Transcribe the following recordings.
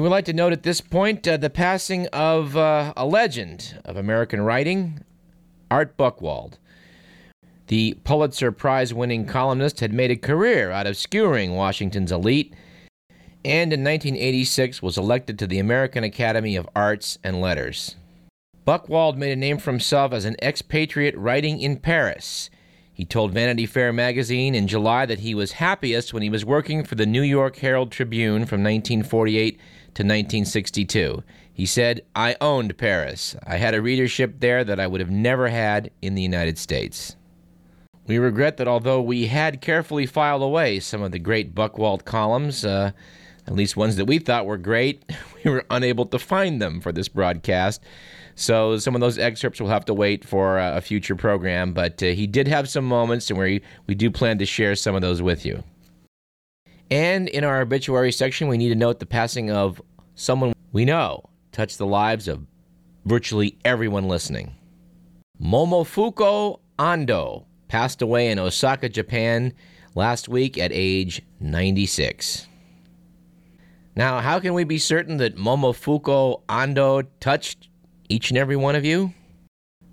We would like to note at this point uh, the passing of uh, a legend of American writing, Art Buchwald. The Pulitzer Prize winning columnist had made a career out of skewering Washington's elite and in 1986 was elected to the American Academy of Arts and Letters. Buchwald made a name for himself as an expatriate writing in Paris. He told Vanity Fair magazine in July that he was happiest when he was working for the New York Herald Tribune from 1948 to 1962. He said, I owned Paris. I had a readership there that I would have never had in the United States. We regret that although we had carefully filed away some of the great Buchwald columns, uh, at least ones that we thought were great, we were unable to find them for this broadcast. So some of those excerpts will have to wait for uh, a future program, but uh, he did have some moments, and we, we do plan to share some of those with you. And in our obituary section, we need to note the passing of someone we know touched the lives of virtually everyone listening. Momofuku Ando passed away in Osaka, Japan last week at age 96. Now, how can we be certain that Momofuku Ando touched each and every one of you?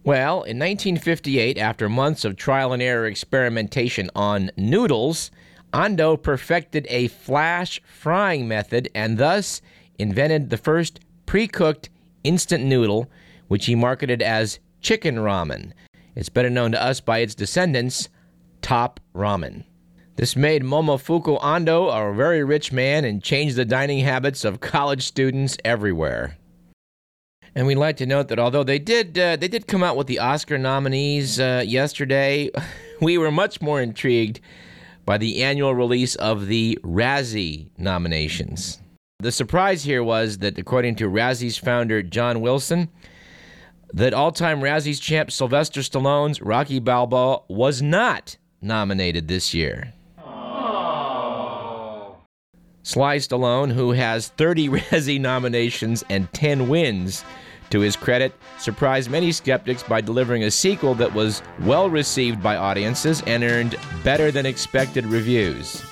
Well, in 1958, after months of trial and error experimentation on noodles, Ando perfected a flash frying method and thus invented the first pre cooked instant noodle, which he marketed as chicken ramen. It's better known to us by its descendants, Top Ramen. This made Momofuku Ando a very rich man and changed the dining habits of college students everywhere. And we'd like to note that although they did uh, they did come out with the Oscar nominees uh, yesterday, we were much more intrigued by the annual release of the Razzie nominations. The surprise here was that according to Razzie's founder John Wilson, that all-time Razzie's champ Sylvester Stallone's Rocky Balboa was not nominated this year. Sly Stallone, who has 30 Razzie nominations and 10 wins, to his credit, surprised many skeptics by delivering a sequel that was well received by audiences and earned better than expected reviews.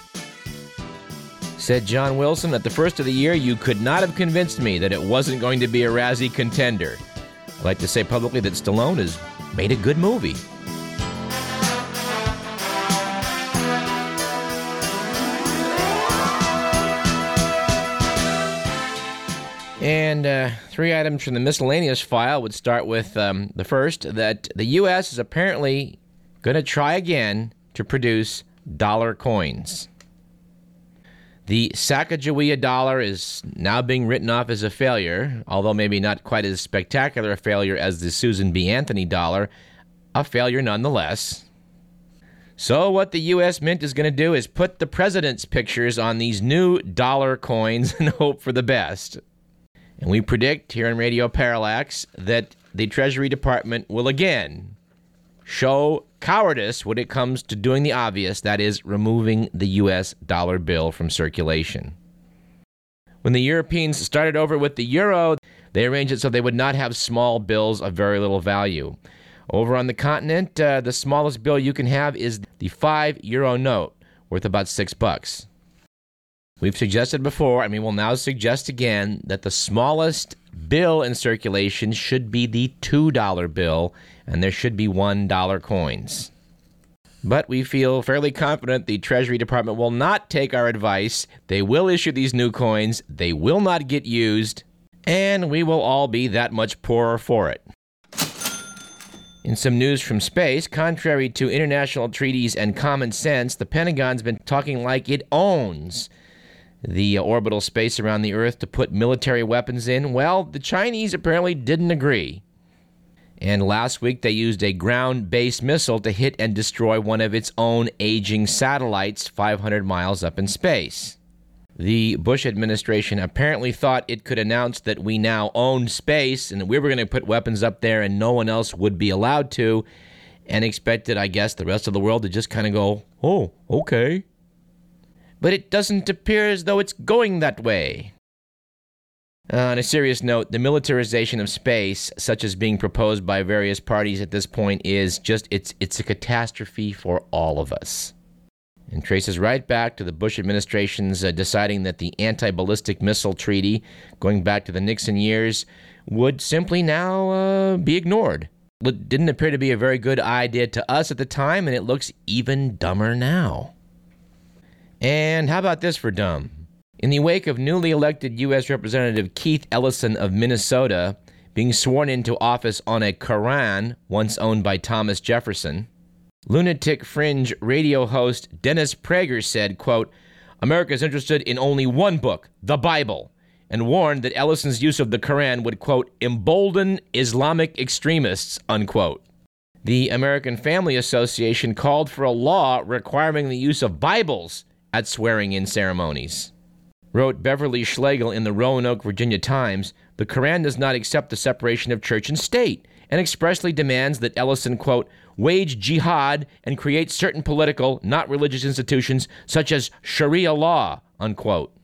Said John Wilson, at the first of the year, you could not have convinced me that it wasn't going to be a Razzie contender. I'd like to say publicly that Stallone has made a good movie. And uh, three items from the miscellaneous file would start with um, the first that the U.S. is apparently going to try again to produce dollar coins. The Sacagawea dollar is now being written off as a failure, although maybe not quite as spectacular a failure as the Susan B. Anthony dollar, a failure nonetheless. So, what the U.S. Mint is going to do is put the president's pictures on these new dollar coins and hope for the best. And we predict here on Radio Parallax that the Treasury Department will again show cowardice when it comes to doing the obvious that is, removing the US dollar bill from circulation. When the Europeans started over with the euro, they arranged it so they would not have small bills of very little value. Over on the continent, uh, the smallest bill you can have is the 5 euro note, worth about 6 bucks. We've suggested before, and we will now suggest again, that the smallest bill in circulation should be the $2 bill, and there should be $1 coins. But we feel fairly confident the Treasury Department will not take our advice. They will issue these new coins, they will not get used, and we will all be that much poorer for it. In some news from space, contrary to international treaties and common sense, the Pentagon's been talking like it owns the orbital space around the Earth to put military weapons in? Well, the Chinese apparently didn't agree. And last week they used a ground based missile to hit and destroy one of its own aging satellites 500 miles up in space. The Bush administration apparently thought it could announce that we now own space and that we were going to put weapons up there and no one else would be allowed to, and expected, I guess, the rest of the world to just kind of go, oh, okay but it doesn't appear as though it's going that way. Uh, on a serious note, the militarization of space, such as being proposed by various parties at this point, is just it's it's a catastrophe for all of us. and traces right back to the Bush administration's uh, deciding that the anti ballistic missile treaty, going back to the Nixon years, would simply now uh, be ignored. It didn't appear to be a very good idea to us at the time, and it looks even dumber now. And how about this for dumb? In the wake of newly elected U.S. Representative Keith Ellison of Minnesota being sworn into office on a Koran once owned by Thomas Jefferson, lunatic fringe radio host Dennis Prager said, quote, America is interested in only one book, the Bible, and warned that Ellison's use of the Koran would, quote, embolden Islamic extremists, unquote. The American Family Association called for a law requiring the use of Bibles at swearing in ceremonies. Wrote Beverly Schlegel in the Roanoke, Virginia Times, the Koran does not accept the separation of church and state and expressly demands that Ellison, quote, wage jihad and create certain political, not religious institutions such as Sharia law, unquote.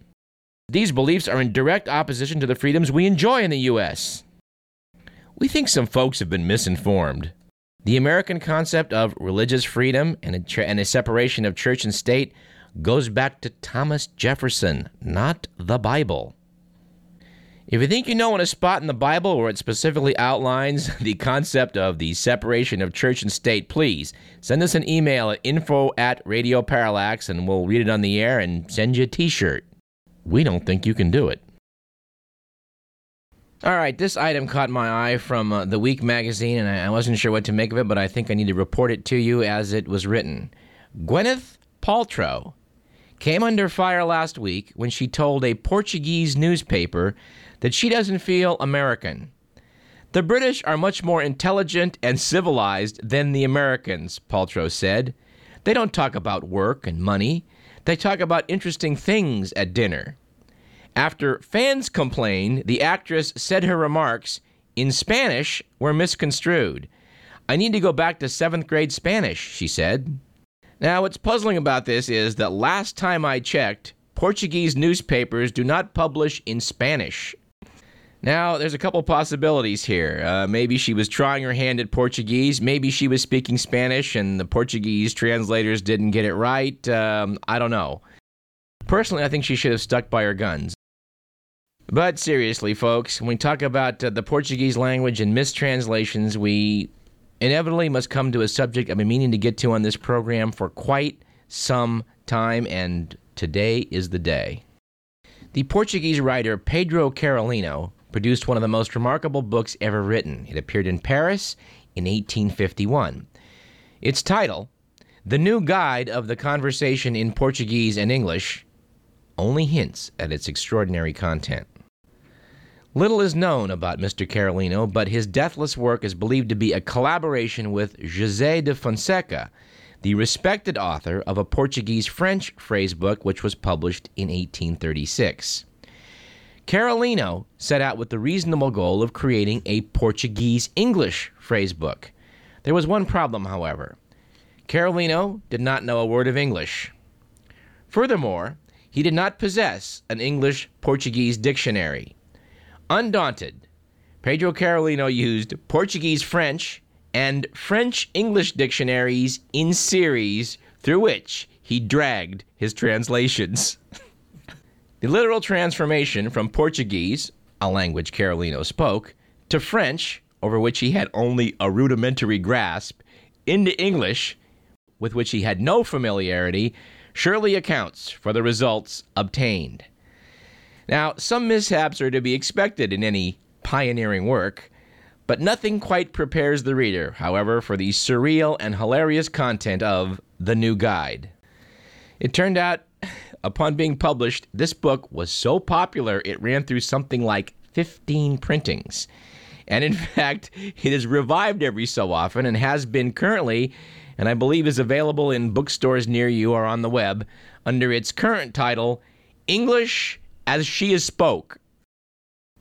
These beliefs are in direct opposition to the freedoms we enjoy in the U.S. We think some folks have been misinformed. The American concept of religious freedom and a, and a separation of church and state goes back to Thomas Jefferson, not the Bible. If you think you know on a spot in the Bible where it specifically outlines the concept of the separation of church and state, please send us an email at info at Radio Parallax and we'll read it on the air and send you a t shirt. We don't think you can do it. All right, this item caught my eye from uh, the Week magazine, and I wasn't sure what to make of it, but I think I need to report it to you as it was written. Gwyneth Paltrow came under fire last week when she told a Portuguese newspaper that she doesn't feel American. The British are much more intelligent and civilized than the Americans, Paltrow said. They don't talk about work and money. They talk about interesting things at dinner. After fans complained, the actress said her remarks in Spanish were misconstrued. I need to go back to seventh grade Spanish, she said. Now, what's puzzling about this is that last time I checked, Portuguese newspapers do not publish in Spanish. Now, there's a couple possibilities here. Uh, maybe she was trying her hand at Portuguese. Maybe she was speaking Spanish and the Portuguese translators didn't get it right. Um, I don't know. Personally, I think she should have stuck by her guns. But seriously, folks, when we talk about uh, the Portuguese language and mistranslations, we inevitably must come to a subject I've been meaning to get to on this program for quite some time, and today is the day. The Portuguese writer Pedro Carolino produced one of the most remarkable books ever written. It appeared in Paris in 1851. Its title, The New Guide of the Conversation in Portuguese and English, only hints at its extraordinary content. Little is known about Mr. Carolino, but his deathless work is believed to be a collaboration with José de Fonseca, the respected author of a Portuguese French phrase book which was published in 1836. Carolino set out with the reasonable goal of creating a Portuguese English phrase book. There was one problem, however. Carolino did not know a word of English. Furthermore, he did not possess an English Portuguese dictionary. Undaunted, Pedro Carolino used Portuguese French and French English dictionaries in series through which he dragged his translations. The literal transformation from Portuguese, a language Carolino spoke, to French, over which he had only a rudimentary grasp, into English, with which he had no familiarity, surely accounts for the results obtained. Now, some mishaps are to be expected in any pioneering work, but nothing quite prepares the reader, however, for the surreal and hilarious content of The New Guide. It turned out upon being published, this book was so popular it ran through something like 15 printings. And in fact, it is revived every so often and has been currently, and I believe is available in bookstores near you or on the web, under its current title, English as She is Spoke.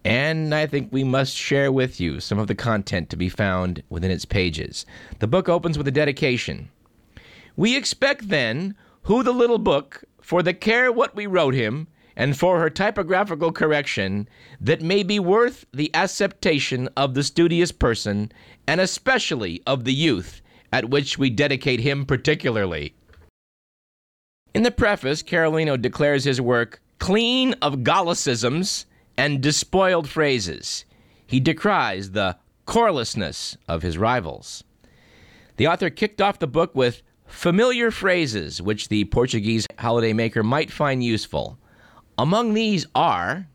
And I think we must share with you some of the content to be found within its pages. The book opens with a dedication. We expect then, who the little book for the care what we wrote him, and for her typographical correction that may be worth the acceptation of the studious person, and especially of the youth, at which we dedicate him particularly. In the preface, Carolino declares his work clean of Gallicisms and despoiled phrases. He decries the corelessness of his rivals. The author kicked off the book with familiar phrases which the Portuguese holidaymaker might find useful. Among these are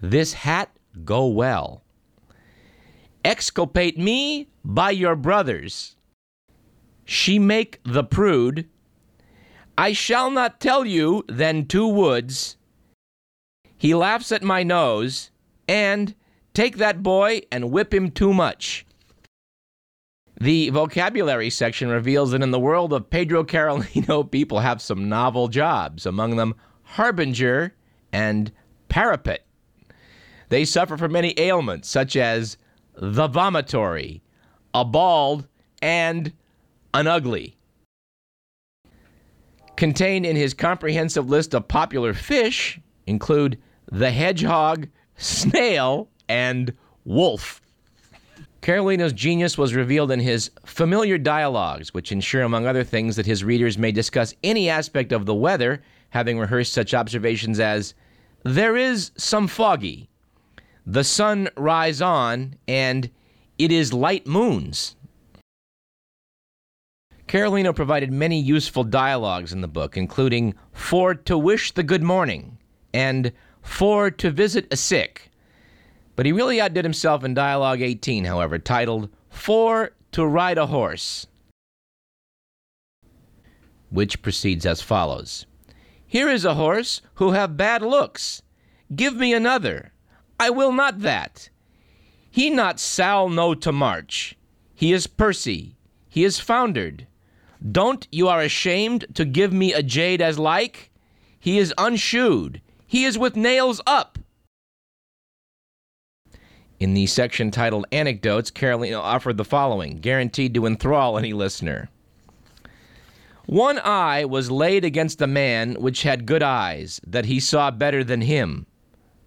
This hat go well. Exculpate me by your brothers. She make the prude. I shall not tell you then two woods. He laughs at my nose, and take that boy and whip him too much. The vocabulary section reveals that in the world of Pedro Carolino, people have some novel jobs, among them harbinger and parapet. They suffer from many ailments, such as the vomitory, a bald, and an ugly. Contained in his comprehensive list of popular fish include the hedgehog, snail, and wolf. Carolino's genius was revealed in his familiar dialogues, which ensure, among other things, that his readers may discuss any aspect of the weather, having rehearsed such observations as, There is some foggy, the sun rise on, and it is light moons. Carolino provided many useful dialogues in the book, including For to wish the good morning and For to visit a sick. But he really outdid himself in Dialogue 18, however, titled For to Ride a Horse, which proceeds as follows Here is a horse who have bad looks. Give me another. I will not that. He not Sal no to march. He is Percy. He is foundered. Don't you are ashamed to give me a jade as like? He is unshoed. He is with nails up. In the section titled Anecdotes, Carolino offered the following, guaranteed to enthrall any listener. One eye was laid against a man which had good eyes, that he saw better than him.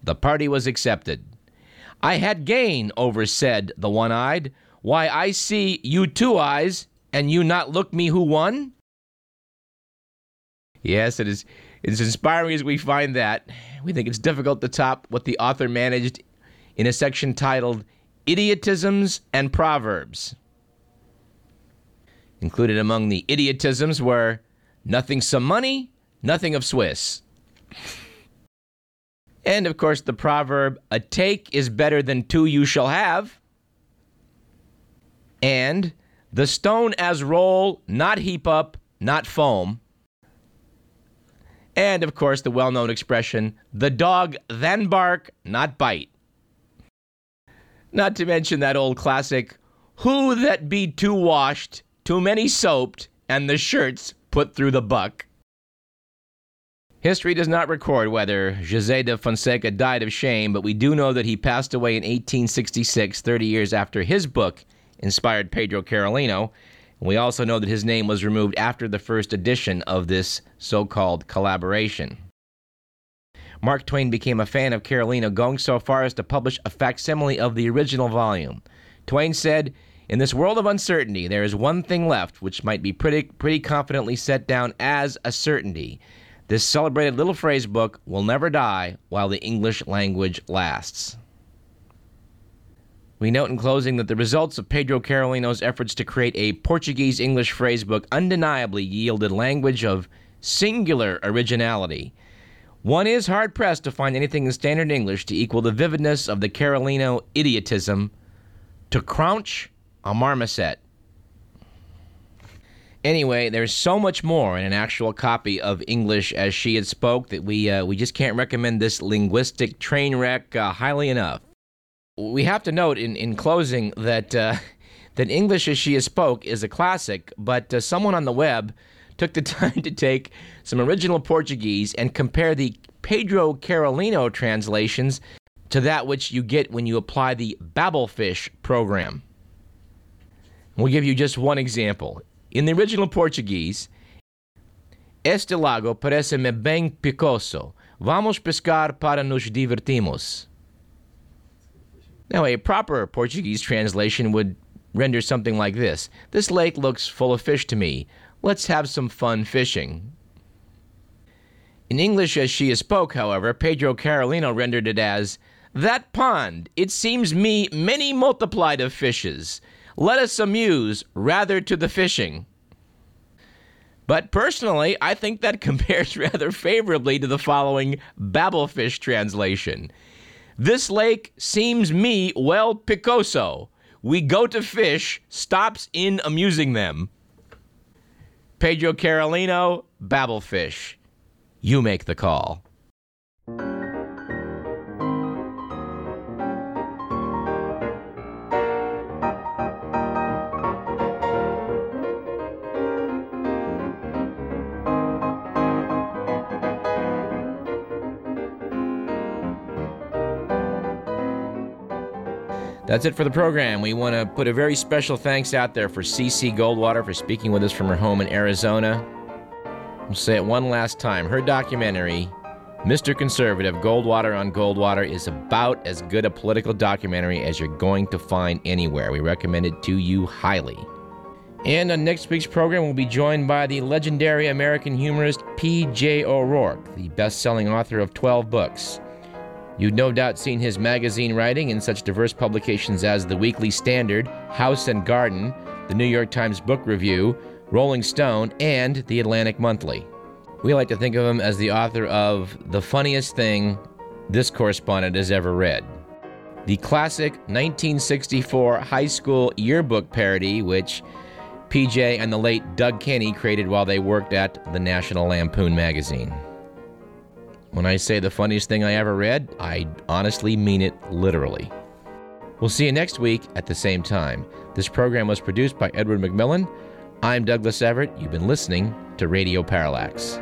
The party was accepted. I had gain over said the one eyed. Why, I see you two eyes, and you not look me who won? Yes, it is. It's inspiring as we find that. We think it's difficult to top what the author managed in a section titled Idiotisms and Proverbs. Included among the idiotisms were nothing some money, nothing of Swiss. And of course, the proverb, a take is better than two you shall have. And the stone as roll, not heap up, not foam. And of course, the well known expression, the dog then bark, not bite. Not to mention that old classic, who that be too washed, too many soaped, and the shirts put through the buck. History does not record whether José de Fonseca died of shame, but we do know that he passed away in 1866, 30 years after his book inspired Pedro Carolino. We also know that his name was removed after the first edition of this so called collaboration. Mark Twain became a fan of Carolino, going so far as to publish a facsimile of the original volume. Twain said, In this world of uncertainty, there is one thing left which might be pretty, pretty confidently set down as a certainty. This celebrated little phrase book will never die while the English language lasts. We note in closing that the results of Pedro Carolino's efforts to create a Portuguese English phrase book undeniably yielded language of singular originality. One is hard pressed to find anything in standard English to equal the vividness of the Carolino idiotism to crouch a marmoset. Anyway, there's so much more in an actual copy of English as she had spoke that we uh, we just can't recommend this linguistic train wreck uh, highly enough. We have to note in, in closing that uh, that English as she has spoke is a classic, but uh, someone on the web took the time to take some original Portuguese and compare the Pedro Carolino translations to that which you get when you apply the Babelfish program. We'll give you just one example. In the original Portuguese, Este lago parece-me bem picoso. Vamos pescar para nos divertirmos. Now, a proper Portuguese translation would render something like this This lake looks full of fish to me. Let's have some fun fishing. In English as she spoke, however, Pedro Carolino rendered it as, That pond, it seems me many multiplied of fishes. Let us amuse rather to the fishing. But personally, I think that compares rather favorably to the following Babelfish translation. This lake seems me well picoso. We go to fish, stops in amusing them. Pedro Carolino, Babelfish. You make the call. That's it for the program. We want to put a very special thanks out there for CC Goldwater for speaking with us from her home in Arizona. I'll say it one last time. Her documentary, Mr. Conservative Goldwater on Goldwater, is about as good a political documentary as you're going to find anywhere. We recommend it to you highly. And on next week's program, we'll be joined by the legendary American humorist P.J. O'Rourke, the best selling author of 12 books. You've no doubt seen his magazine writing in such diverse publications as The Weekly Standard, House and Garden, the New York Times Book Review, Rolling Stone, and The Atlantic Monthly. We like to think of him as the author of The Funniest Thing This Correspondent Has Ever Read. The classic 1964 high school yearbook parody, which PJ and the late Doug Kenney created while they worked at the National Lampoon magazine. When I say the funniest thing I ever read, I honestly mean it literally. We'll see you next week at the same time. This program was produced by Edward McMillan. I'm Douglas Everett. You've been listening to Radio Parallax.